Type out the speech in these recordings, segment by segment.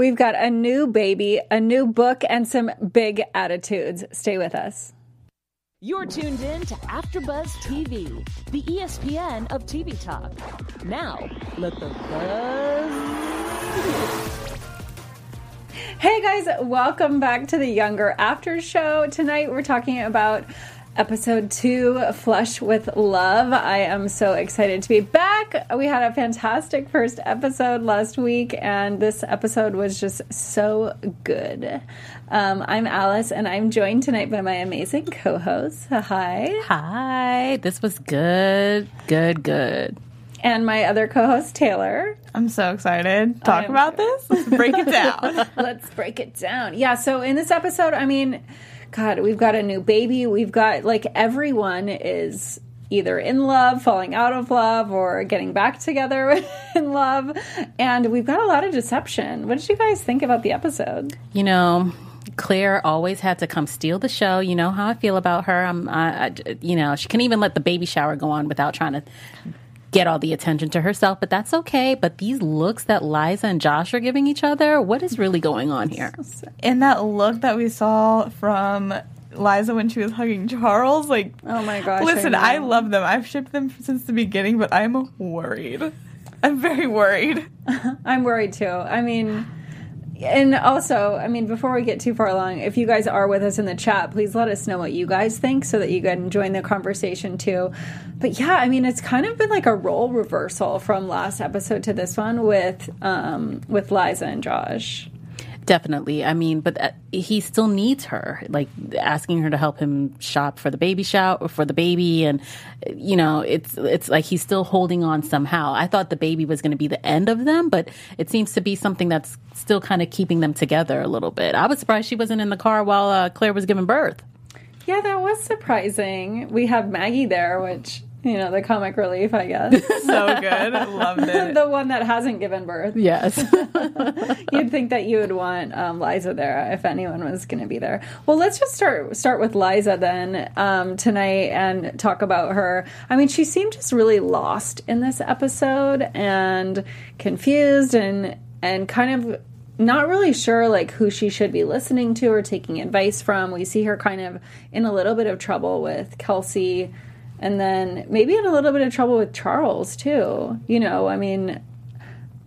We've got a new baby, a new book, and some big attitudes. Stay with us. You're tuned in to AfterBuzz TV, the ESPN of TV talk. Now, let the buzz. Hey guys, welcome back to the Younger After Show. Tonight we're talking about episode two, Flush with Love. I am so excited to be back. We had a fantastic first episode last week, and this episode was just so good. Um, I'm Alice, and I'm joined tonight by my amazing co host. Hi. Hi, this was good, good, good. And my other co host, Taylor. I'm so excited. Talk am about this. Let's break it down. Let's break it down. Yeah, so in this episode, I mean, God, we've got a new baby. We've got like everyone is either in love, falling out of love, or getting back together in love. And we've got a lot of deception. What did you guys think about the episode? You know, Claire always had to come steal the show. You know how I feel about her. I'm, I, I, you know, she couldn't even let the baby shower go on without trying to get all the attention to herself. But that's okay. But these looks that Liza and Josh are giving each other, what is really going on here? and that look that we saw from Liza when she was hugging Charles, like, Oh my gosh. listen, know. I, love them. I've shipped them since the beginning, but I'm worried. I'm very worried. I'm worried too. I mean, and also, I mean, before we get too far along, if you guys are with us in the chat, please let us know what you guys think so that you can join the conversation too. But yeah, I mean, it's kind of been like a role reversal from last episode to this one with um, with Liza and Josh. Definitely. I mean, but uh, he still needs her, like asking her to help him shop for the baby shower for the baby, and you know, it's it's like he's still holding on somehow. I thought the baby was going to be the end of them, but it seems to be something that's still kind of keeping them together a little bit. I was surprised she wasn't in the car while uh, Claire was giving birth. Yeah, that was surprising. We have Maggie there, which you know, the comic relief, I guess. So good. Loved it. the one that hasn't given birth. Yes. You'd think that you would want um, Liza there if anyone was going to be there. Well, let's just start start with Liza then um, tonight and talk about her. I mean, she seemed just really lost in this episode and confused and and kind of not really sure like who she should be listening to or taking advice from. We see her kind of in a little bit of trouble with Kelsey and then maybe in a little bit of trouble with Charles too. You know, I mean,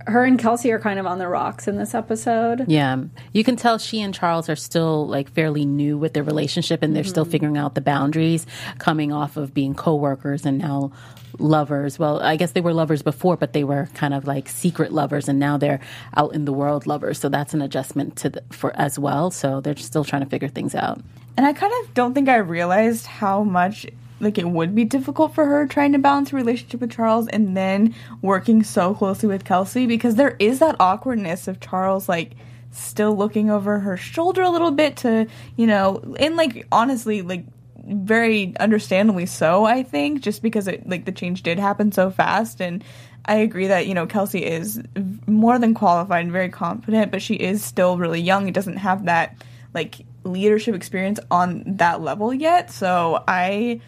her and Kelsey are kind of on the rocks in this episode. Yeah. You can tell she and Charles are still like fairly new with their relationship and they're still mm-hmm. figuring out the boundaries coming off of being coworkers and now lovers. Well, I guess they were lovers before, but they were kind of like secret lovers and now they're out in the world lovers. So that's an adjustment to the, for as well. So they're still trying to figure things out. And I kind of don't think I realized how much like it would be difficult for her trying to balance a relationship with Charles and then working so closely with Kelsey because there is that awkwardness of Charles like still looking over her shoulder a little bit to, you know, and like honestly like very understandably so, I think, just because it like the change did happen so fast and I agree that, you know, Kelsey is more than qualified and very confident, but she is still really young and doesn't have that like leadership experience on that level yet. So I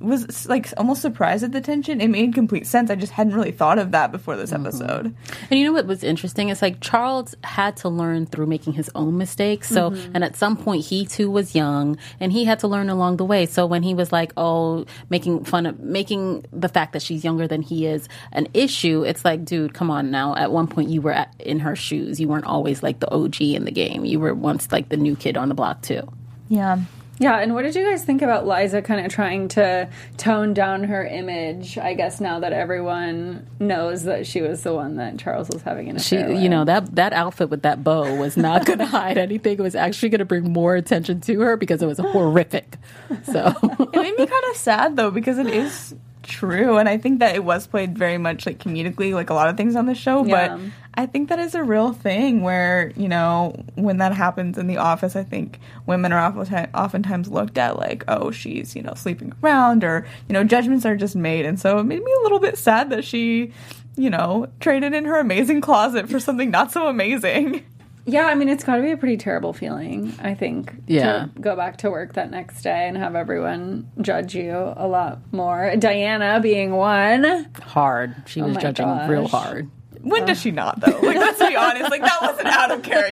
was like almost surprised at the tension. It made complete sense. I just hadn't really thought of that before this mm-hmm. episode. And you know what was interesting? It's like Charles had to learn through making his own mistakes. So, mm-hmm. and at some point he too was young and he had to learn along the way. So when he was like, oh, making fun of, making the fact that she's younger than he is an issue, it's like, dude, come on now. At one point you were at, in her shoes. You weren't always like the OG in the game. You were once like the new kid on the block too. Yeah. Yeah, and what did you guys think about Liza kind of trying to tone down her image? I guess now that everyone knows that she was the one that Charles was having an She, affair with. you know, that that outfit with that bow was not going to hide anything. It was actually going to bring more attention to her because it was horrific. So, It made me kind of sad though because it is true and I think that it was played very much like comedically like a lot of things on the show, Yeah. but I think that is a real thing where, you know, when that happens in the office, I think women are often- oftentimes looked at like, oh, she's, you know, sleeping around or, you know, judgments are just made. And so it made me a little bit sad that she, you know, traded in her amazing closet for something not so amazing. Yeah, I mean, it's got to be a pretty terrible feeling, I think. Yeah. To go back to work that next day and have everyone judge you a lot more. Diana being one. hard. She oh was my judging real hard. When does she not though? Like let's be honest, like that wasn't out of character.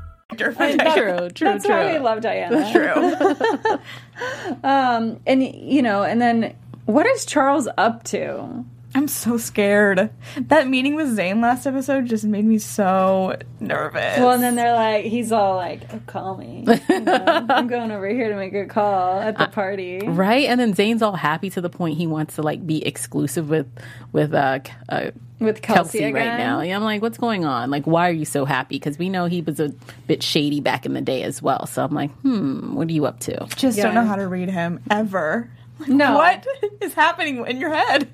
True, true, That's true. why we love Diana. True. Um, and you know, and then what is Charles up to? I'm so scared. That meeting with Zane last episode just made me so nervous. Well, and then they're like, he's all like, oh, "Call me. You know, I'm going over here to make a call at the party." Right, and then Zane's all happy to the point he wants to like be exclusive with with uh, uh With Kelsey, Kelsey again. right now. Yeah, I'm like, what's going on? Like, why are you so happy? Because we know he was a bit shady back in the day as well. So I'm like, hmm, what are you up to? just don't know how to read him ever. Like, No. What is happening in your head?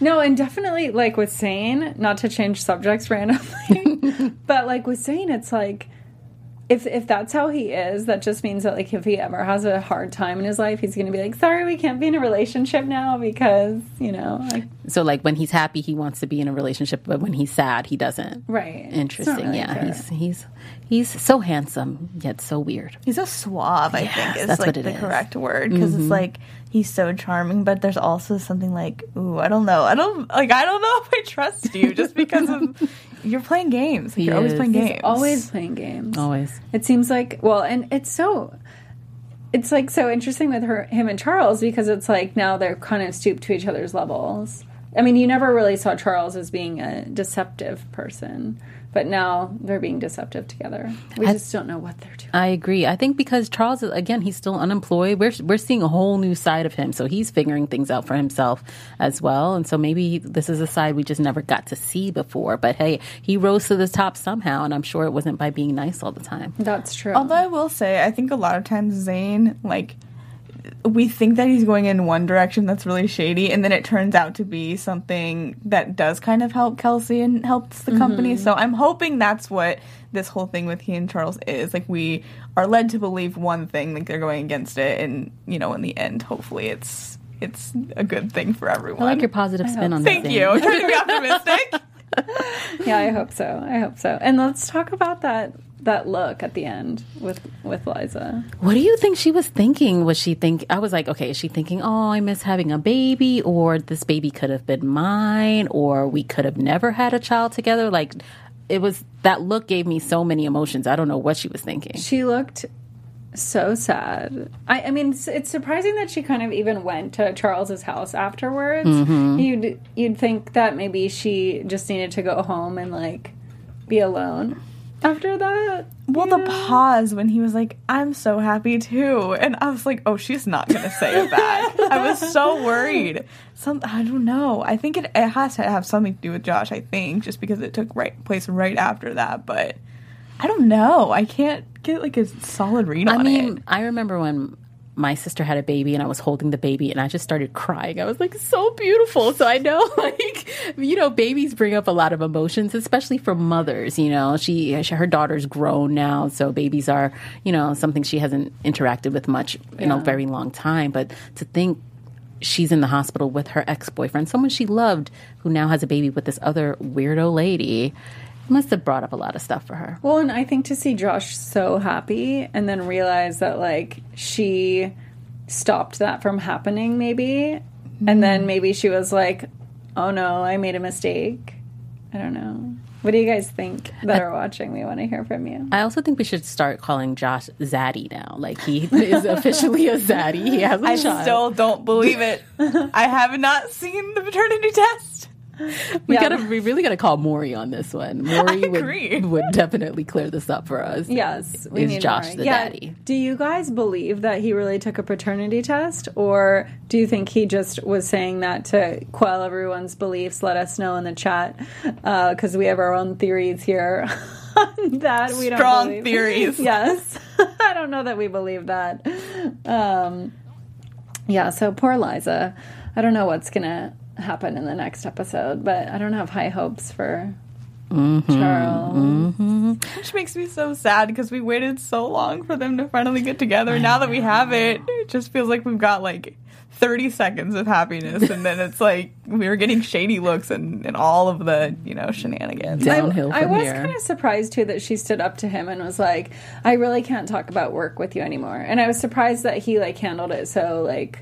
No, and definitely like with Zane, not to change subjects randomly, but like with Zane, it's like if if that's how he is, that just means that like if he ever has a hard time in his life, he's going to be like, "Sorry, we can't be in a relationship now because you know, like So like when he's happy, he wants to be in a relationship, but when he's sad, he doesn't. right." Interesting. really yeah, fair. he's he's he's so handsome yet so weird. He's so suave, I think is that's like what it the is. correct word because it's mm-hmm. like he's so charming, but there's also something like, ooh, I don't know, I don't like, I don't know if I trust you just because of you're playing games. Like, He you're always is. playing He's games. always playing games. Always. It seems like well, and it's so it's like so interesting with her him and Charles because it's like now they're kind of stooped to each other's levels. I mean, you never really saw Charles as being a deceptive person, but now they're being deceptive together. We just don't know what they're doing. I agree. I think because Charles, is- again, he's still unemployed. We're we're seeing a whole new side of him, so he's figuring things out for himself as well. And so maybe this is a side we just never got to see before. But hey, he rose to the top somehow, and I'm sure it wasn't by being nice all the time. That's true. Although I will say, I think a lot of times Zane, like, we think that he's going in one direction that's really shady, and then it turns out to be something that does kind of help Kelsey and helps the company. Mm-hmm. So I'm hoping that's what this whole thing with he and Charles is. Like, we are led to believe one thing, like they're going against it, and you know, in the end, hopefully, it's it's a good thing for everyone. I like your positive spin on Thank this. you. I'm trying to be optimistic. yeah, I hope so. I hope so. And let's talk about that that look at the end with with Liza. What do you think she was thinking? Was she think? I was like, okay, is she thinking, oh, I miss having a baby, or this baby could have been mine, or we could have never had a child together? Like, it was that look gave me so many emotions. I don't know what she was thinking. She looked so sad. I, I mean, it's, it's surprising that she kind of even went to Charles's house afterwards. Mm-hmm. You'd you'd think that maybe she just needed to go home and like be alone after that. Well, the pause when he was like, "I'm so happy too," and I was like, "Oh, she's not gonna say it back." I was so worried. Some I don't know. I think it, it has to have something to do with Josh. I think just because it took right place right after that, but I don't know. I can't get like a solid read. I on mean, it. I remember when my sister had a baby and I was holding the baby and I just started crying. I was like, so beautiful. So I know, like, you know, babies bring up a lot of emotions, especially for mothers. You know, she, she her daughter's grown now, so babies are, you know, something she hasn't interacted with much in a very long time. But to think she's in the hospital with her ex boyfriend, someone she loved, who now has a baby with this other weirdo lady. Must have brought up a lot of stuff for her. Well, and I think to see Josh so happy and then realize that like she stopped that from happening maybe and then mm-hmm. maybe she was like, "Oh no, I made a mistake." I don't know. What do you guys think that are watching? We want to hear from you. I also think we should start calling Josh Zaddy now. Like he is officially a Zaddy. He has a I child. I still don't believe it. I have not seen the paternity test. we Yeah. gotta we really gotta call Maury on this one. Maury would, would definitely clear this up for us. Yes, we is Josh more. the Yeah. daddy? Do you guys believe that he really took a paternity test, or do you think he just was saying that to quell everyone's beliefs? Let us know in the chat because we have our own theories here. on that we don't Strong believe. theories. Yes, I don't know that we believe that. Um, yeah, so poor Liza. I don't know what's gonna happen in the next episode, but I don't have high hopes for mm-hmm, Charles. Mm-hmm. Which makes me so sad because we waited so long for them to finally get together. Now that we have it, it just feels like we've got like 30 seconds of happiness and then it's like we were getting shady looks and, and all of the, you know, shenanigans. Downhill I from was here. kind of surprised too that she stood up to him and was like, "I really can't talk about work with you anymore." And I was surprised that he like handled it so like.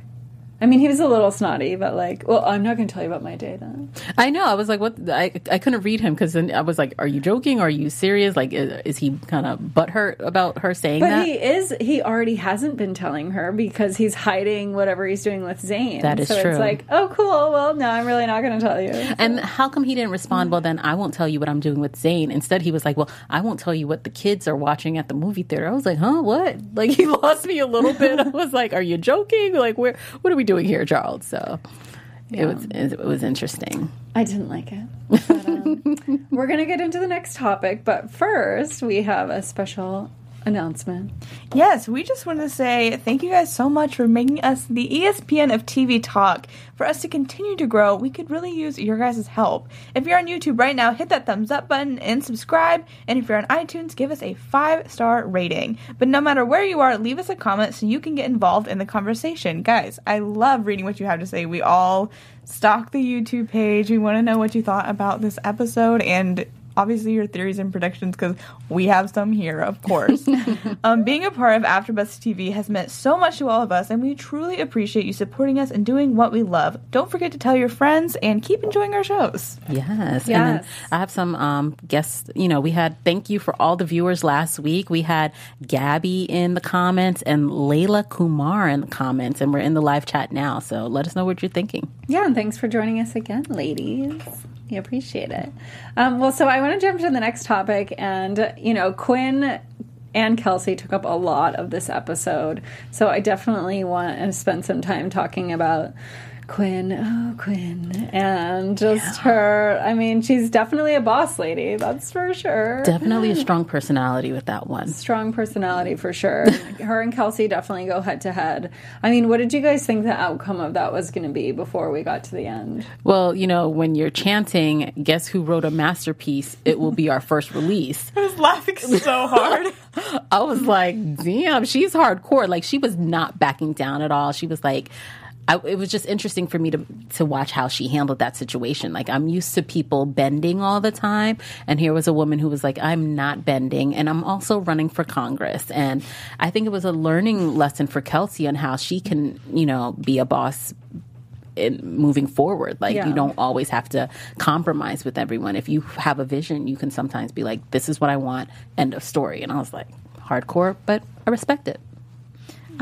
I mean, he was a little snotty, but like, well, I'm not going to tell you about my day then. I know. I was like, what? I, I couldn't read him because then I was like, are you joking? Are you serious? Like, is, is he kind of butthurt about her saying But that? he is. He already hasn't been telling her because he's hiding whatever he's doing with Zane. That is so true. It's like, oh, cool. Well, no, I'm really not going to tell you. and how come he didn't respond? Well, then I won't tell you what I'm doing with Zane. Instead, he was like, "Well, I won't tell you what the kids are watching at the movie theater." I was like, "Huh? What?" Like he lost me a little bit. I was like, "Are you joking? Like, where? What are we doing here, Charles?" So it was it was interesting. I didn't like it. But, um, we're going to get into the next topic, but first we have a special announcement. Yes, we just want to say thank you guys so much for making us the ESPN of TV talk. For us to continue to grow, we could really use your guys' help. If you're on YouTube right now, hit that thumbs up button and subscribe. And if you're on iTunes, give us a five star rating. But no matter where you are, leave us a comment so you can get involved in the conversation. Guys, I love reading what you have to say. We all stalk the YouTube page. We want to know what you thought about this episode and obviously your theories and predictions because we have some here, of course. um, being a part of AfterBuzz TV has meant so much to all of us, and we truly appreciate you supporting us and doing what we love. Don't forget to tell your friends and keep enjoying our shows. Yes. And then Yes. I have some um, guests. You know, we had thank you for all the viewers last week. We had Gabby in the comments and Layla Kumar in the comments, and we're in the live chat now. So let us know what you're thinking. Yeah, and thanks for joining us again, ladies. We appreciate it. Um, well, so I want to jump to the next topic, and you know, Quinn and Kelsey took up a lot of this episode, so I definitely want to spend some time talking about. Quinn, oh Quinn, and just her. I mean, she's definitely a boss lady, that's for sure. Definitely a strong personality with that one. Strong personality for sure. her and Kelsey definitely go head to head. I mean, what did you guys think the outcome of that was going to be before we got to the end? Well, you know, when you're chanting, guess who wrote a masterpiece? It will be our first release. I was laughing so hard. I was like, damn, she's hardcore. Like she was not backing down at all. She was like, I, it was just interesting for me to to watch how she handled that situation. Like I'm used to people bending all the time, and here was a woman who was like, "I'm not bending, and I'm also running for Congress." And I think it was a learning lesson for Kelsey on how she can, you know, be a boss in moving forward. Like Yeah. you don't always have to compromise with everyone. If you have a vision, you can sometimes be like, "This is what I want." End of story. And I was like, hardcore, but I respect it.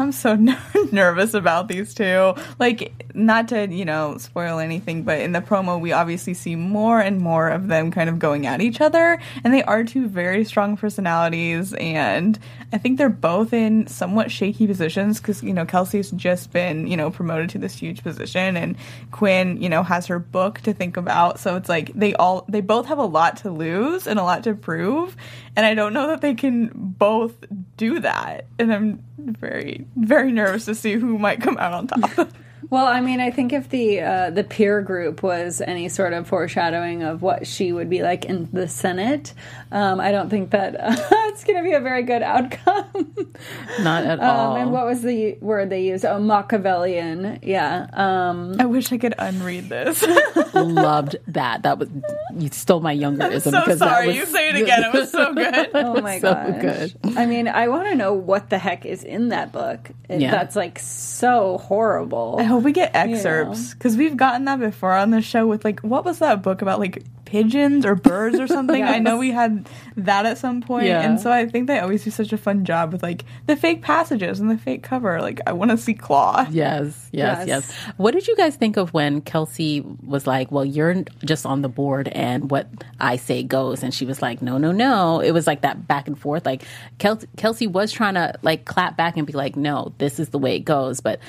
I'm so ner- nervous about these two. Like, not to, you know, spoil anything, but in the promo, we obviously see more and more of them kind of going at each other. And they are two very strong personalities. And I think they're both in somewhat shaky positions because, you know, Kelsey's just been, you know, promoted to this huge position. And Quinn, you know, has her book to think about. So it's like they all, they both have a lot to lose and a lot to prove. And I don't know that they can both do that. And I'm very, very nervous to see who might come out on top. Well, I mean, I think if the uh, the peer group was any sort of foreshadowing of what she would be like in the Senate, um, I don't think that uh, it's going to be a very good outcome. Not at um, all. and what was the word they used? Oh, Machiavellian. Yeah. Um, I wish I could unread this. Loved that. That was you stole my younger so sorry. You say it again. It was so good. oh my god. so gosh. good. I mean, I want to know what the heck is in that book. It- Yeah. That's like so horrible. I hope we get excerpts because we've gotten that before on the show with like what was that book about like pigeons or birds or something. I know we had that at some point, Yeah. and so I think they always do such a fun job with like the fake passages and the fake cover. Like I want to see Claw. Yes, yes, Yes. yes, What did you guys think of when Kelsey was like, "Well, you're just on the board, and what I say goes," and she was like, "No, no, no." It was like that back and forth. Like Kel- Kelsey was trying to like clap back and be like, "No, this is the way it goes," but.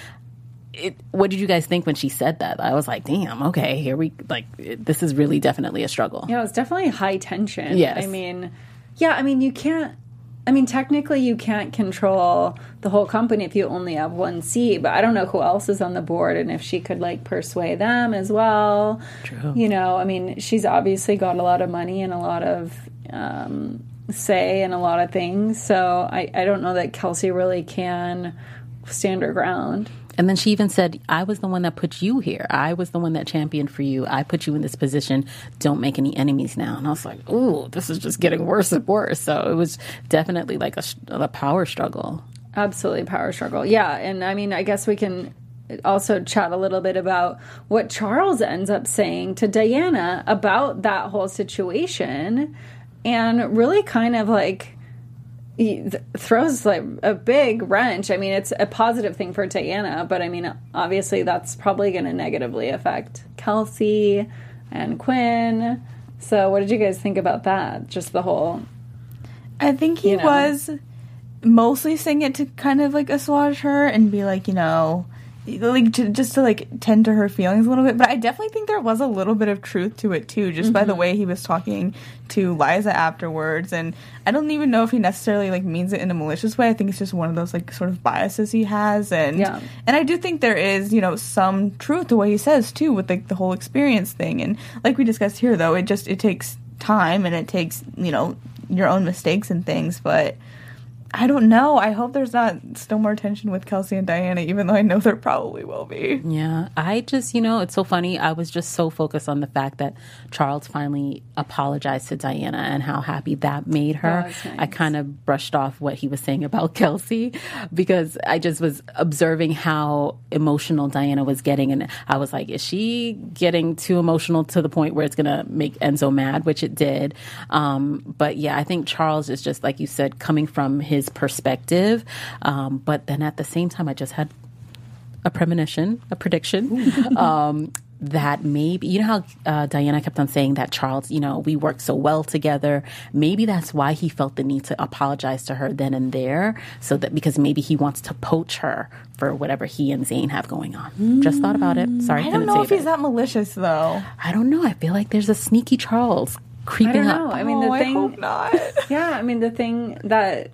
It, what did you guys think when she said that? I was like, "Damn, okay, here we like. It, this is really definitely a struggle." Yeah, it was definitely high tension. Yes. I mean, yeah, I mean, you can't. I mean, technically, you can't control the whole company if you only have one seat. But I don't know who else is on the board and if she could like persuade them as well. True. You know, I mean, she's obviously got a lot of money and a lot of um, say in a lot of things. So I, I don't know that Kelsey really can stand her ground. And then she even said, I was the one that put you here. I was the one that championed for you. I put you in this position. Don't make any enemies now. And I was like, ooh, this is just getting worse and worse. So it was definitely like a, a power struggle. Absolutely power struggle. Yeah. And I mean, I guess we can also chat a little bit about what Charles ends up saying to Diana about that whole situation and really kind of like throws like a big wrench. I mean, it's a positive thing for Diana, but I mean, obviously that's probably going to negatively affect Kelsey and Quinn. So, what did you guys think about that? Just the whole I think he You know. was mostly saying it to kind of like assuage her and be like, you know, like to, just to like tend to her feelings a little bit. But I definitely think there was a little bit of truth to it too, just by the Mm-hmm. way he was talking to Liza afterwards. And I don't even know if he necessarily like means it in a malicious way. I think it's just one of those like sort of biases he has. And Yeah. and I do think there is, you know, some truth to what he says too with like the whole experience thing. And like we discussed here though, it just it takes time and it takes, you know, your own mistakes and things, but I don't know. I hope there's not still more tension with Kelsey and Diana, even though I know there probably will be. Yeah, I just, you know, it's so funny. I was just so focused on the fact that Charles finally apologized to Diana and how happy that made her. Nice. I kind of brushed off what he was saying about Kelsey because I just was observing how emotional Diana was getting. And I was like, is she getting too emotional to the point where it's going to make Enzo mad, which it did. Um, but yeah, I think Charles is just, like you said, coming from his perspective. Um, but then at the same time, I just had a premonition, a prediction. um, that maybe you know how uh, Diana kept on saying that Charles, you know, we worked so well together. Maybe that's why he felt the need to apologize to her then and there, so that because maybe he wants to poach her for whatever he and Zane have going on. Just thought about it. Sorry, I don't know if save he's it. that malicious though. I don't know. I feel like there's a sneaky Charles creeping I don't know. up. I mean, oh, the thing. I hope not. Yeah, I mean the thing that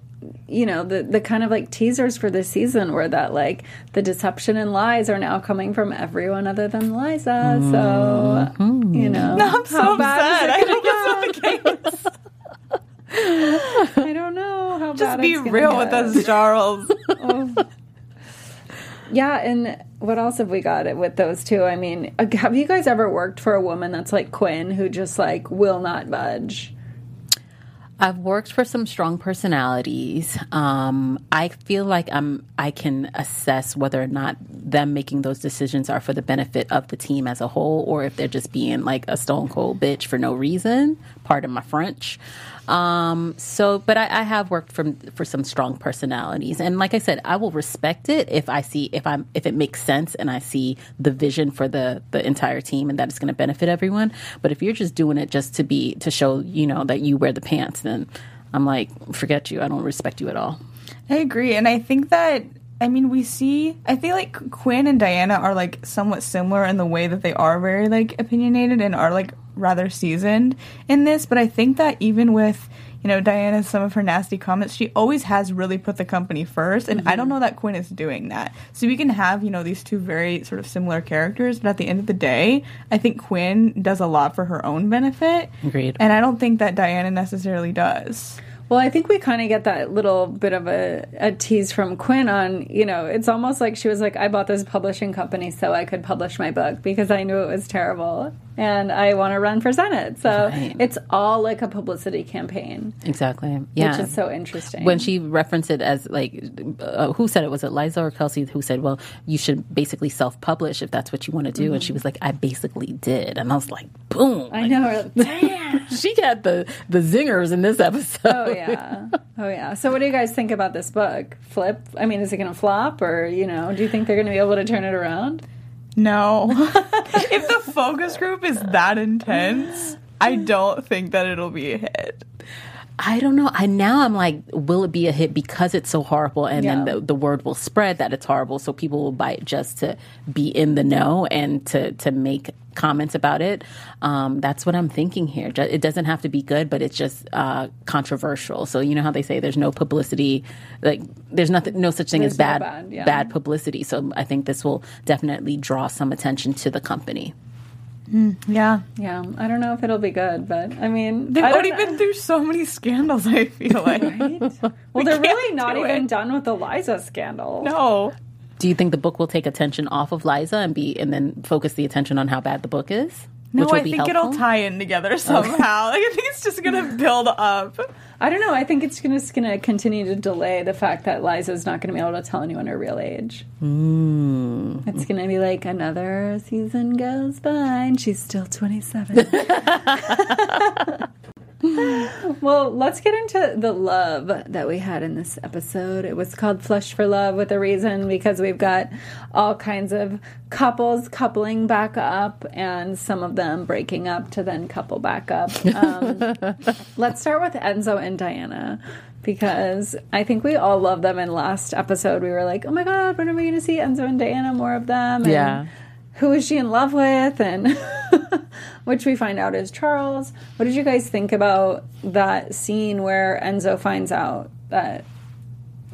you know the the kind of like teasers for this season were that like the deception and lies are now coming from everyone other than Liza. So you know, I'm so how bad upset. I hope gonna that's the case. I don't know how Just bad be real get. with us, Charles. Yeah, and what else have we got with those two? I mean, uh, have you guys ever worked for a woman that's like Quinn who just like will not budge? I've worked for some strong personalities. Um, I feel like I'm I can assess whether or not them making those decisions are for the benefit of the team as a whole, or if they're just being like a stone cold bitch for no reason. Pardon my French. Um, so, but I, I have worked from for some strong personalities, and like I said, I will respect it if I see if I'm if it makes sense and I see the vision for the the entire team and that it's going to benefit everyone. But if you're just doing it just to be to show you know that you wear the pants, then I'm like, forget you. I don't respect you at all. I agree, and I think that I mean we see. I feel like Quinn and Diana are like somewhat similar in the way that they are very like opinionated and are like rather seasoned in this. But I think that even with you know Diana, some of her nasty comments, she always has really put the company first, and I don't mm-hmm. know that Quinn is doing that. So we can have you know these two very sort of similar characters, but at the end of the day, I think Quinn does a lot for her own benefit. Agreed. And I don't think that Diana necessarily does. Well, I think we kind of get that little bit of a, a tease from Quinn on, you know, it's almost like she was like, I bought this publishing company so I could publish my book because I knew it was terrible and I want to run for Senate. So Right. it's all like a publicity campaign, Exactly. Yeah. which is so interesting. when she referenced it as like uh, who said it was it liza or kelsey who said well you should basically self-publish if that's what you want to do and she was like i basically did and i was like boom I know. Damn. she got the the zingers in this episode Oh yeah. Oh yeah. So what do you guys think about this book? Flip? I mean, is it going to flop or, you know, do you think they're going to be able to turn it around? No. if the focus group is that intense, I don't think that it'll be a hit. I don't know. I now I'm like, will it be a hit because it's so horrible, and then the, the word will spread that it's horrible, so people will buy it just to be in the know and to to make comments about it. Um, that's what I'm thinking here. It doesn't have to be good, but it's just uh, controversial. So you know how they say there's no publicity, like there's nothing, no such thing as There's no bad bad, yeah. bad publicity. So I think this will definitely draw some attention to the company. Yeah. Yeah, I don't know if it'll be good, but I mean, They've I already know. been through so many scandals, I feel like. Well, they're really can't even it. done with the Liza scandal. no. Do you think the book will take attention off of Liza and be and then focus the attention on how bad the book is? No, which will I be think helpful? it'll tie in together somehow. Like, I think it's just gonna build up. I don't know. I think it's gonna, just going to continue to delay the fact that Liza is not going to be able to tell anyone her real age. Mm. It's going to be like another season goes by and she's still 27. well, let's get into the love that we had in this episode. It was called Flush for Love with a reason because we've got all kinds of couples coupling back up and some of them breaking up to then couple back up. Um, let's start with Enzo and Diana because I think we all love them. In last episode, we were like, "Oh my god, when are we going to see Enzo and Diana more of them?" And Yeah. Who is she in love with? And which we find out is Charles. What did you guys think about that scene where Enzo finds out that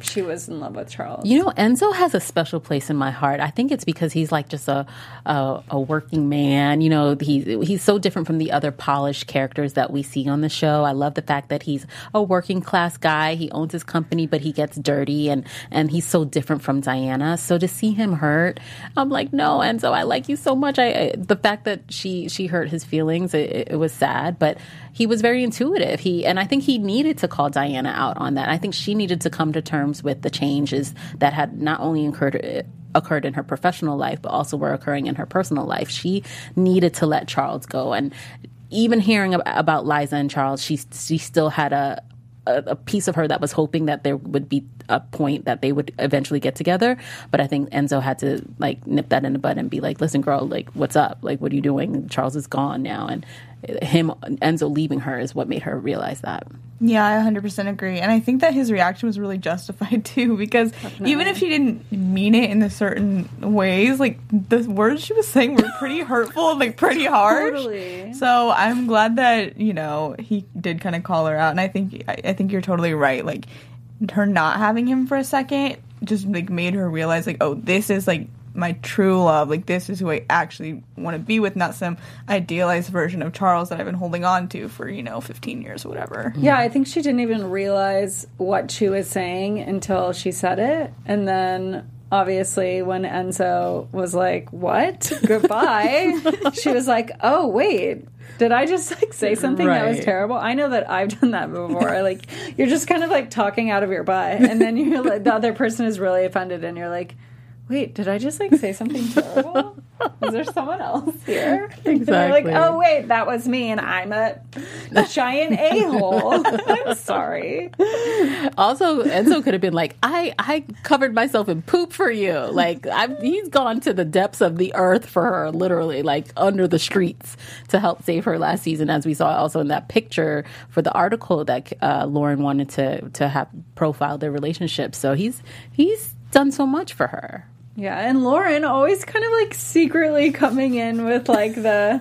she was in love with Charles? You know, Enzo has a special place in my heart. I think it's because he's like just a a, a working man. You know, he's he's so different from the other polished characters that we see on the show. I love the fact that he's a working class guy. He owns his company, but he gets dirty, and and he's so different from Diana. So to see him hurt, I'm like, no, Enzo, I like you so much. I, I the fact that she she hurt his feelings, it, it was sad, but he was very intuitive. He and I think he needed to call Diana out on that. I think she needed to come to terms with the changes that had not only occurred occurred in her professional life, but also were occurring in her personal life. She needed to let Charles go, and even hearing about Liza and Charles, she she still had a, a piece of her that was hoping that there would be a point that they would eventually get together. But I think Enzo had to like nip that in the bud and be like, "Listen, girl, like, what's up? Like, what are you doing? Charles is gone now." And him, Enzo, leaving her is what made her realize that. Yeah, I 100% agree. And I think that his reaction was really justified too, because even if she didn't mean it in the certain ways, like the words she was saying were pretty hurtful and like pretty harsh. Totally. So I'm glad that, you know, he did kind of call her out. And I think, I, I think you're totally right. Like, her not having him for a second just like made her realize, like, oh, this is like my true love. Like, this is who I actually want to be with, not some idealized version of Charles that I've been holding on to for, you know, 15 years or whatever. Yeah, I think she didn't even realize what she was saying until she said it. And then obviously when Enzo was like, "What? Goodbye." she was like, "Oh, wait. Did I just like say something that was terrible?" I know that I've done that before. like you're just kind of like talking out of your butt and then you're like the other person is really offended and you're like, "Wait, did I just like say something terrible?" Is there someone else here? And they're like, Exactly. oh wait, that was me, and I'm a giant a hole. I'm sorry. Also, Enzo could have been like, "I I covered myself in poop for you." Like, I've, he's gone to the depths of the earth for her, literally, like under the streets to help save her last season, as we saw also in that picture for the article that uh, Lauren wanted to to have profile their relationship. So he's he's done so much for her. Yeah, and Lauren always kind of like secretly coming in with like the.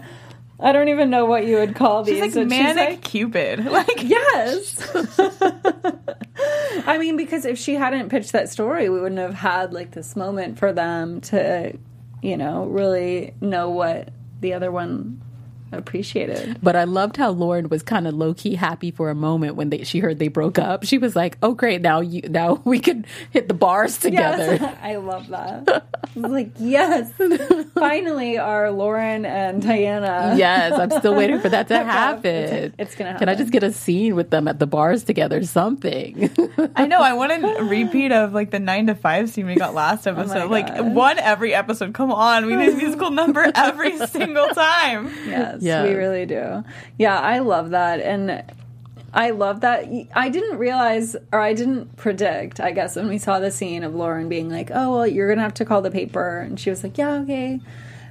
I don't even know what you would call these. She's like manic Cupid. Like Yes. I mean, because if she hadn't pitched that story, we wouldn't have had like this moment for them to, you know, really know what the other one appreciated. But I loved how Lauren was kind of low key happy for a moment when they, she heard they broke up. She was like, "Oh, great! Now you now we could hit the bars together." Yes, I love that. I was like, yes, finally, our Lauren and Diana. Yes, I'm still waiting for that to happen. it's gonna Can I just get a scene with them at the bars together? Something. I know. I want a repeat of like the nine to five scene we got last oh episode. like one every episode. Come on, we need a musical number every single time. Yes, Yeah. we really do. Yeah, I love that. And I love that. I didn't realize, or I didn't predict, I guess, when we saw the scene of Lauren being like, oh, well, you're going to have to call the paper. And she was like, yeah, okay.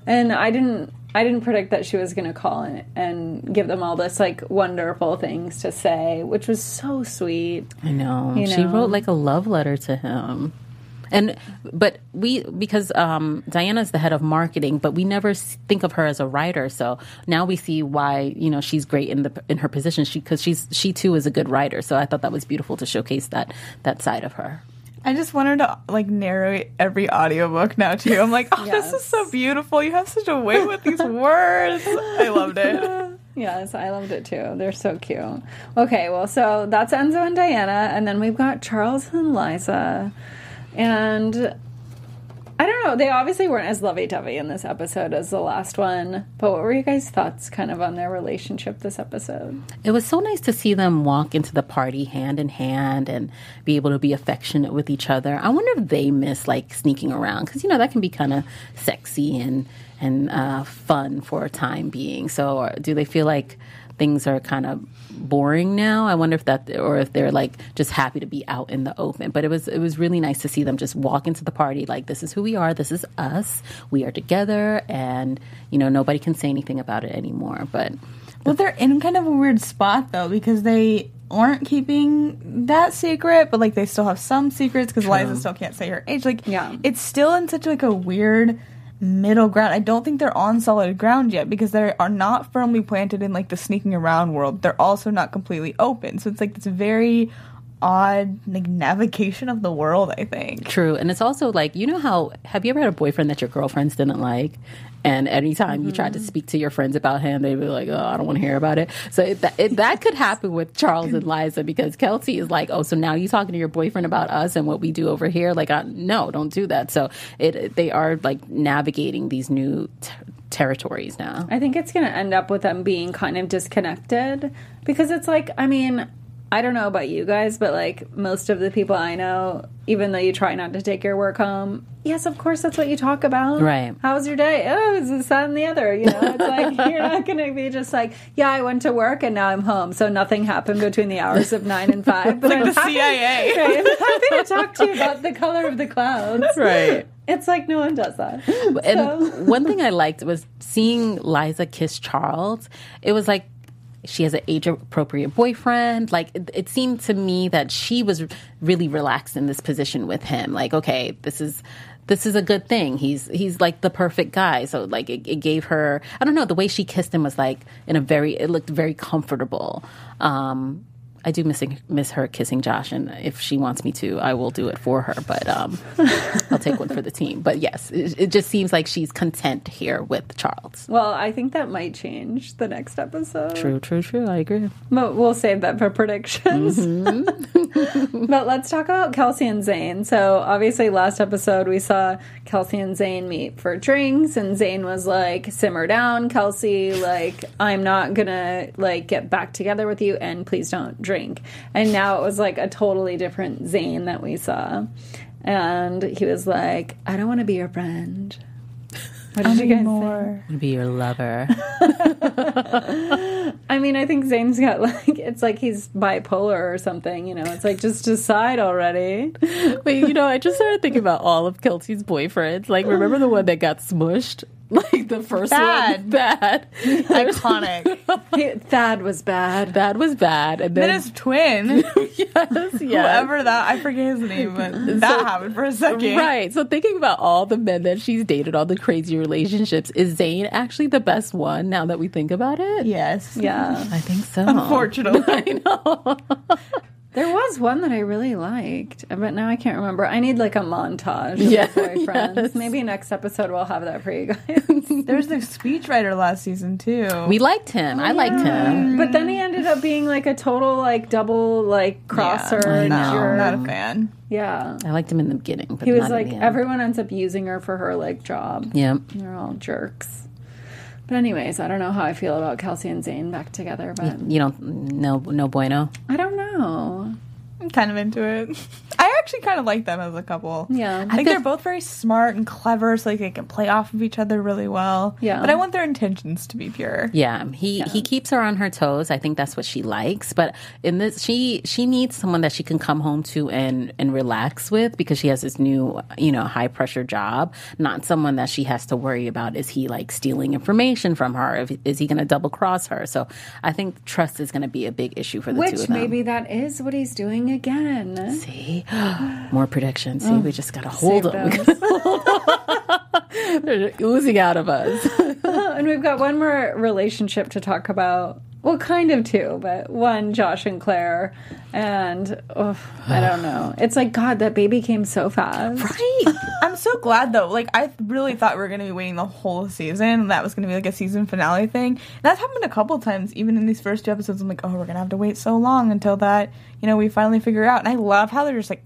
And I didn't I didn't predict that she was going to call and, and give them all this like wonderful things to say, which was so sweet. I know. You She know. wrote like a love letter to him. And but we because um, Diana's the head of marketing, but we never think of her as a writer. So now we see why you know she's great in the in her position. She because she's she too is a good writer. So I thought that was beautiful to showcase that that side of her. I just want her to like narrate every audiobook now too. I'm like, oh, this is so beautiful. You have such a way with these words. I loved it. Yes, I loved it too. They're so cute. Okay, well, so that's Enzo and Diana, and then we've got Charles and Liza. And I don't know, they obviously weren't as lovey dovey in this episode as the last one, but what were you guys' thoughts kind of on their relationship this episode? It was so nice to see them walk into the party hand in hand and be able to be affectionate with each other. I wonder if they miss like sneaking around because you know that can be kind of sexy and and uh, fun for a time being. So, uh, do they feel like things are kind of boring now? I wonder if that or if they're like just happy to be out in the open. But it was it was really nice to see them just walk into the party like this is who we are, this is us, we are together, and you know nobody can say anything about it anymore. But Well, they're in kind of a weird spot though because they aren't keeping that secret, but like they still have some secrets because Liza still can't say her age. Like, Yeah. it's still in such like a weird middle ground. I don't think they're on solid ground yet because they are not firmly planted in like the sneaking around world. They're also not completely open, so it's like this very odd like navigation of the world. I think. True. And it's also like, you know how, have you ever had a boyfriend that your girlfriends didn't like? And anytime you tried to mm-hmm. speak to your friends about him, they'd be like, oh, I don't want to hear about it. So it, that, it, that could happen with Charles and Liza because Kelsey is like, oh, so now you're talking to your boyfriend about us and what we do over here? Like, I, no, don't do that. So it, they are like navigating these new t- territories now. I think it's going to end up with them being kind of disconnected because it's like, I mean, I don't know about you guys, but like most of the people I know, even though you try not to take your work home, yes, of course, that's what you talk about. Right. How was your day? Oh, it's this, that, and the other. You know, it's like you're not going to be just like, yeah, I went to work and now I'm home. So nothing happened between the hours of nine and five. But I'm the happy- CIA. Right, I'm happy to talk to you about the color of the clouds. Right. It's like no one does that. And So- one thing I liked was seeing Liza kiss Charles. It was like she has an age appropriate boyfriend. Like it, it seemed to me that she was really relaxed in this position with him. Like, okay, this is this is a good thing. He's he's like the perfect guy. So like it, it gave her I don't know the way she kissed him was like in a very it looked very comfortable. Um, I do miss miss her kissing Josh, and if she wants me to, I will do it for her. But um, I'll take one for the team. But yes, it, it just seems like she's content here with Charles. Well, I think that might change the next episode. True, true, true. I agree. But we'll save that for predictions. but let's talk about Kelsey and Zane. So obviously last episode we saw Kelsey and Zane meet for drinks and Zane was like, simmer down, Kelsey, like I'm not gonna like get back together with you and please don't drink. And now it was like a totally different Zane that we saw. And he was like, I don't want to be your friend. What did you guys say? More. Be your lover. I mean, I think Zane's got like it's like he's bipolar or something. You know, it's like just decide already. Wait, you know, I just started thinking about all of Kelsey's boyfriends. Like, remember the one that got smushed? Like the first Bad. one, bad. Iconic. Thad was bad. That was bad. And then then his twin, yes, yes. whoever that, I forget his name, but that happened for a second. Right. So thinking about all the men that she's dated, all the crazy relationships, is Zane actually the best one now that we think about it? Yes. Yeah, I think so. Unfortunately. I know. There was one that I really liked, uh, but now I can't remember. I need like a montage of Yeah, boyfriends. yes. Maybe next episode we'll have that for you guys. There's the speechwriter last season too. We liked him. Oh, I liked him. but then he ended up being like a total like double like crosser. I know. no, jerk. not a fan. Yeah. I liked him in the beginning. But He was not in like the end. everyone ends up using her for her like job. Yep. They're all jerks. But anyways, I don't know how I feel about Kelsey and Zane back together, but You don't no no bueno. I don't know. I'm kind of into it. I I actually kind of like them as a couple. Yeah. I think feel- they're both very smart and clever, so like they can play off of each other really well. Yeah. but I want their intentions to be pure. Yeah, he he keeps her on her toes. I think that's what she likes. But in this, she she needs someone that she can come home to and and relax with because she has this new you know high pressure job. Not someone that she has to worry about. Is he like stealing information from her? If, is he going to double cross her? So I think trust is going to be a big issue for the two Which of them. maybe that is what he's doing again. See, more predictions. See, we just got to hold them. They're oozing out of us. and we've got one more relationship to talk about. Well, kind of two, but one, Josh and Claire. And oh, I don't know. It's like, God, that baby came so fast. right. I'm so glad though. Like I really thought we were gonna be waiting the whole season. and That was gonna be like a season finale thing. And that's happened a couple times, even in these first two episodes. I'm like, oh, we're gonna have to wait so long until that, you know, we finally figure out. And I love how they're just like,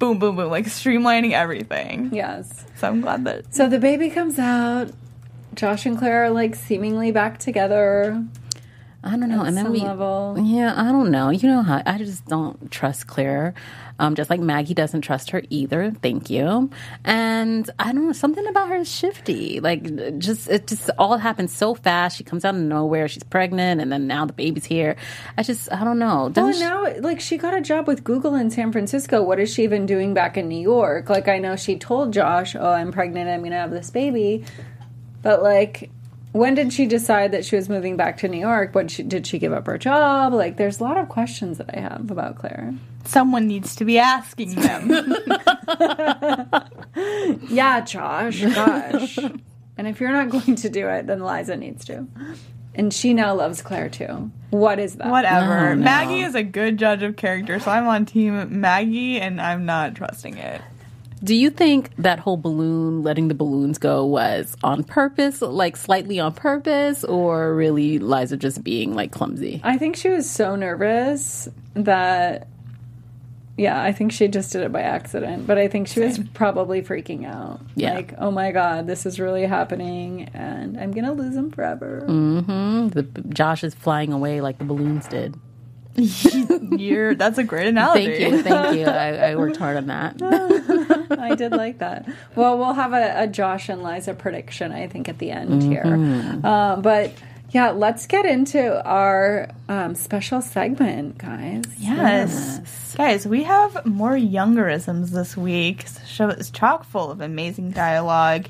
boom, boom, boom, like streamlining everything. Yes. So I'm glad that. So the baby comes out. Josh and Claire are like seemingly back together. I don't know. At and then we, level. yeah, I don't know. You know how I just don't trust Claire. Um, just like Maggie doesn't trust her either. Thank you. And I don't know something about her is shifty. Like just it just all happens so fast. She comes out of nowhere. She's pregnant, and then now the baby's here. I just I don't know. Well, Doesn't she- now, like, she got a job with Google in San Francisco. What is she even doing back in New York? Like, I know she told Josh, "Oh, I'm pregnant. I'm going to have this baby," but like, when did she decide that she was moving back to New York? What she, did she give up her job? Like, there's a lot of questions that I have about Claire. Someone needs to be asking them. Yeah, Josh. Gosh. and if you're not going to do it, then Liza needs to. And she now loves Claire too. What is that? Whatever. Oh, no. Maggie is a good judge of character, so I'm on team Maggie, and I'm not trusting it. Do you think that whole balloon, letting the balloons go, was on purpose, like slightly on purpose, or really Liza just being like clumsy? I think she was so nervous that, yeah, I think she just did it by accident. But I think she was probably freaking out. Yeah. Like, oh my God, this is really happening and I'm going to lose him forever. Mm-hmm. Josh is flying away like the balloons did. You're that's a great analogy. Thank you, thank you. I, I worked hard on that. I did like that. Well, we'll have a, a Josh and Liza prediction, I think, at the end here. Uh, but yeah, let's get into our um, special segment, guys. Yes. Guys, we have more youngerisms this week. The show is chock full of amazing dialogue.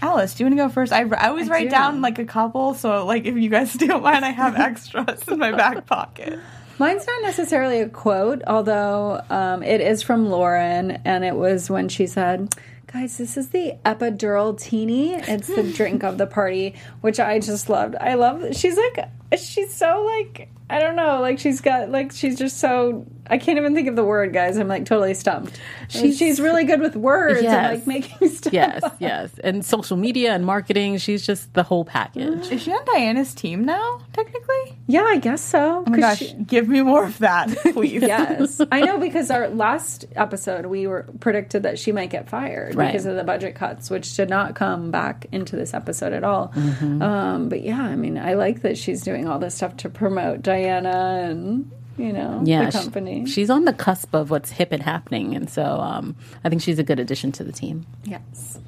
Alice, do you want to go first? I, I always I write do. down like a couple, so like if you guys steal mine, I have extras in my back pocket. Mine's not necessarily a quote, although um, it is from Lauren, and it was when she said, Guys, this is the epidural teeny. It's the drink of the party, which I just loved. I love. She's like, she's so like, I don't know, like she's got like she's just so. I can't even think of the word, guys. I'm like totally stumped. She's, she's really good with words and Yes. like making stuff. yes, yes. And social media and marketing, she's just the whole package. Is she on Diana's team now, technically? Yeah, I guess so. Oh my 'cause gosh, she- give me more of that, please. yes, I know because our last episode we were predicted that she might get fired Right. because of the budget cuts, which did not come back into this episode at all. Mm-hmm. Um, but yeah, I mean, I like that she's doing all this stuff to promote Diana and you know Yeah, the she- company. she's on the cusp of what's hip and happening, and so um, I think she's a good addition to the team. yes,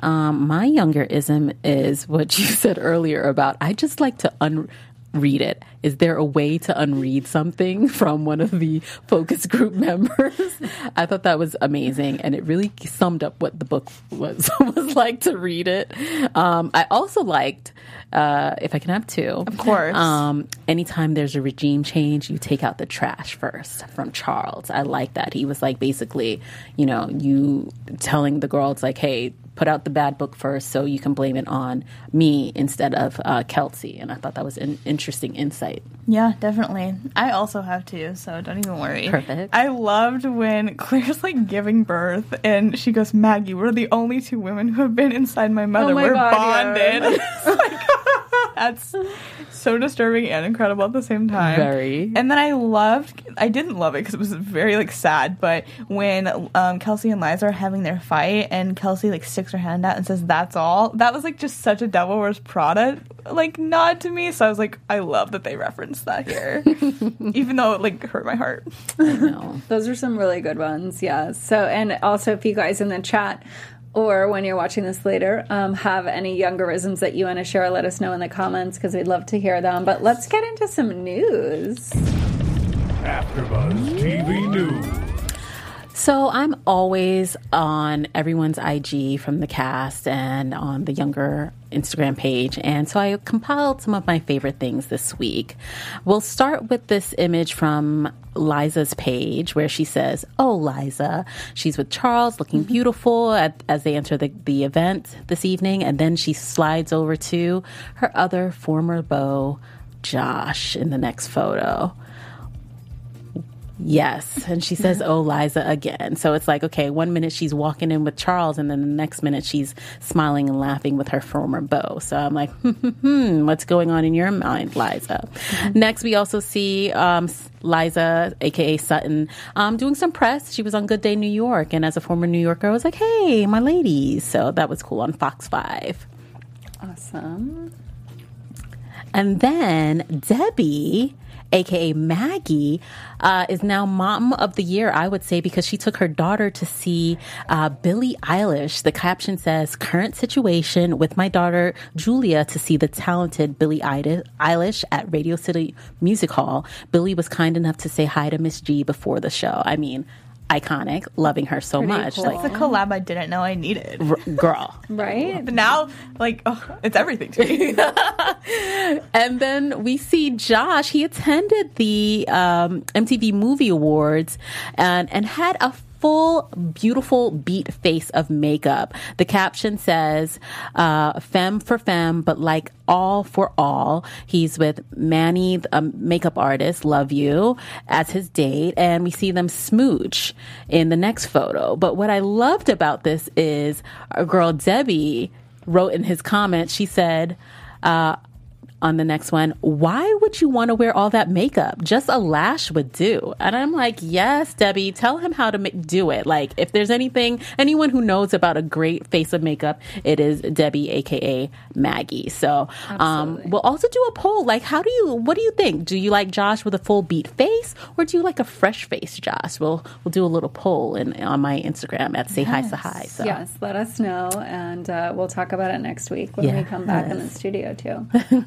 Um, my younger ism is what you said earlier about I just like to unread it. Is there a way to unread something from one of the focus group members? I thought that was amazing, and it really summed up what the book was was like to read it. Um, I also liked, uh, if I can have two, of course. Um, anytime there's a regime change, you take out the trash first. From Charles, I like that. He was like basically, you know, you telling the girls like, hey put out the bad book first so you can blame it on me instead of uh, Kelsey. And I thought that was an interesting insight. Yeah, definitely. I also have two, so don't even worry. Perfect. I loved when Claire's like giving birth and she goes, Maggie, we're the only two women who have been inside my mother. Oh my we're God, bonded. yeah. That's so disturbing and incredible at the same time. Very. And then I loved, I didn't love it because it was very like sad, but when um, Kelsey and Liza are having their fight and Kelsey like sticks her hand out and says, that's all, that was like just such a Devil Wears Prada like nod to me. So I was like, I love that they referenced that here, even though it like hurt my heart. Those are some really good ones, yeah. So, and also if you guys in the chat or when you're watching this later um, have any youngerisms that you want to share, let us know in the comments because we'd love to hear them. But let's get into some news. AfterBuzz TV News. So I'm always on everyone's IG from the cast and on the younger Instagram page. And so I compiled some of my favorite things this week. We'll start with this image from Liza's page where she says, Oh, Liza. She's with Charles looking mm-hmm. beautiful at, as they enter the, the event this evening. And then she slides over to her other former beau, Josh, in the next photo. Yes. And she says, Oh, Liza again. So it's like, okay, one minute she's walking in with Charles, and then the next minute she's smiling and laughing with her former beau. So I'm like, hmm, hmm, hmm, what's going on in your mind, Liza? Next, we also see um, Liza, aka Sutton, um, doing some press. She was on Good Day New York. And as a former New Yorker, I was like, hey, my ladies. So that was cool on Fox 5. Awesome. And then Debi, aka Maggie, uh, is now mom of the year, I would say, because she took her daughter to see uh, Billie Eilish. The caption says, Current situation with my daughter Julia to see the talented Billie Eilish at Radio City Music Hall. Billie was kind enough to say hi to Miss G before the show. I mean, iconic, loving her so Pretty much. cool. Like, It's a collab I didn't know I needed. r- girl. Right? But now, like, oh, it's everything to me. And then we see Josh. He attended the um, MTV Movie Awards and and had a full beautiful beat face of makeup. The caption says uh, "Femme for femme," but like all for all. He's with Manny, a makeup artist. Love you as his date, and we see them smooch in the next photo. But what I loved about this is our girl Debi wrote in his comment. She said. Uh, on the next one, why would you want to wear all that makeup? Just a lash would do. And I'm like, yes, Debi, tell him how to ma- do it. Like, if there's anything, anyone who knows about a great face of makeup, it is Debi, aka Maggie. So, um, we'll also do a poll. Like, how do you, what do you think? Do you like Josh with a full beat face or do you like a fresh face, Josh? We'll, we'll do a little poll in, on my Instagram at Say Hi, Say Hi. So, Yes, let us know, and uh, we'll talk about it next week when we come back in the studio too.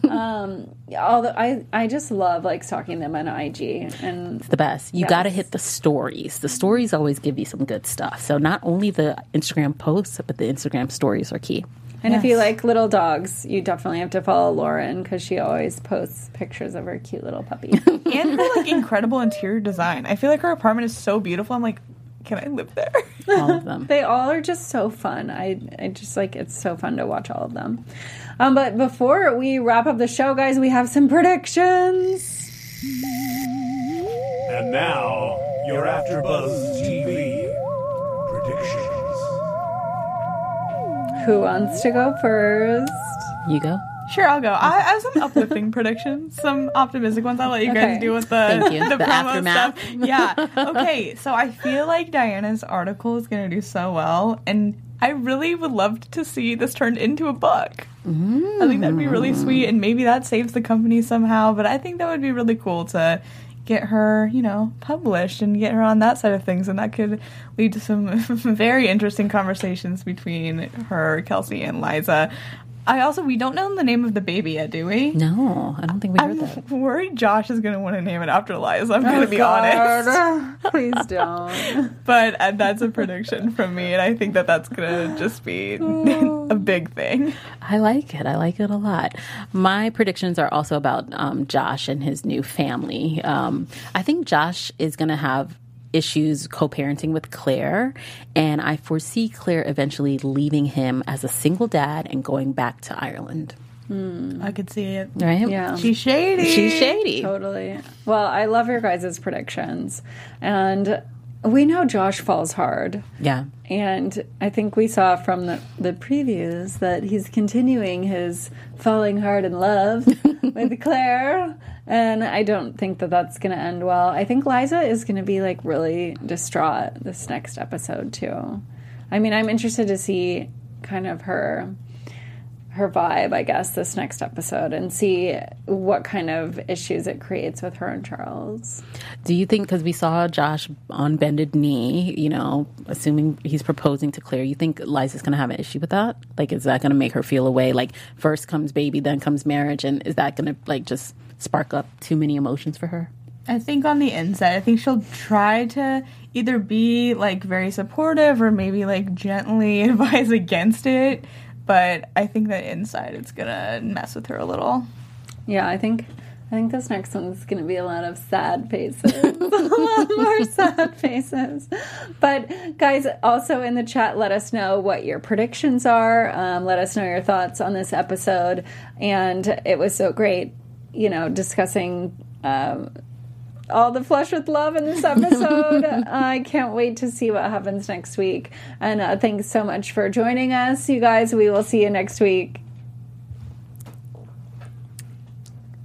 um, Um, although I, I just love like stalking them on IG, and the best. You Yes. got to hit the stories. The stories always give you some good stuff. So not only the Instagram posts, but the Instagram stories are key. and if you like little dogs, you definitely have to follow Lauren because she always posts pictures of her cute little puppy. and her like incredible interior design. I feel like her apartment is so beautiful. I'm like, can I live there? All of them. they all are just so fun. I, I just like it's so fun to watch all of them. Um, but before we wrap up the show, guys, we have some predictions. And now, your AfterBuzz TV predictions. Who wants to go first? You go. Sure, I'll go. I, I have some uplifting predictions, some optimistic ones. I'll let you Okay. guys deal with the you. the, The promo aftermath. stuff. Yeah. Okay. So I feel like Diana's article is going to do so well, and I really would love to see this turned into a book. I think that'd be really sweet, and maybe that saves the company somehow. But I think that would be really cool to get her, you know, published and get her on that side of things, and that could lead to some very interesting conversations between her, Kelsey, and Liza. I also we don't know the name of the baby yet, do we? No, I don't think we heard I'm that. worried Josh is gonna want to name it after Liza. I'm gonna be honest, Please don't. but uh, that's a prediction from me, and I think that that's gonna just be a big thing. I like it. I like it a lot. My predictions are also about um, Josh and his new family. Um, I think Josh is going to have issues co-parenting with Claire, and I foresee Claire eventually leaving him as a single dad and going back to Ireland. Hmm. I could see it. Right? Yeah. She's shady. She's shady. Totally. Well, I love your guys' predictions. And we know Josh falls hard. Yeah. And I think we saw from the, the previews that he's continuing his falling hard in love with Claire. And I don't think that that's going to end well. I think Liza is going to be like really distraught this next episode, too. I mean, I'm interested to see kind of her her vibe, I guess, this next episode and see what kind of issues it creates with her and Charles. Do you think because we saw Josh on bended knee, you know, assuming he's proposing to Claire, you think Liza's going to have an issue with that? Like, is that going to make her feel away? Like, first comes baby, then comes marriage, and is that going to like just spark up too many emotions for her? I think on the inside, I think she'll try to either be like very supportive or maybe like gently advise against it. But I think that inside it's gonna mess with her a little. Yeah, I think I think this next one's going to be a lot of sad faces, a lot more sad faces. But guys, also in the chat, let us know what your predictions are. Um, let us know your thoughts on this episode, and it was so great, you know, discussing. Um, all the flesh with love in this episode. I can't wait to see what happens next week. And uh, thanks so much for joining us, you guys. We will see you next week.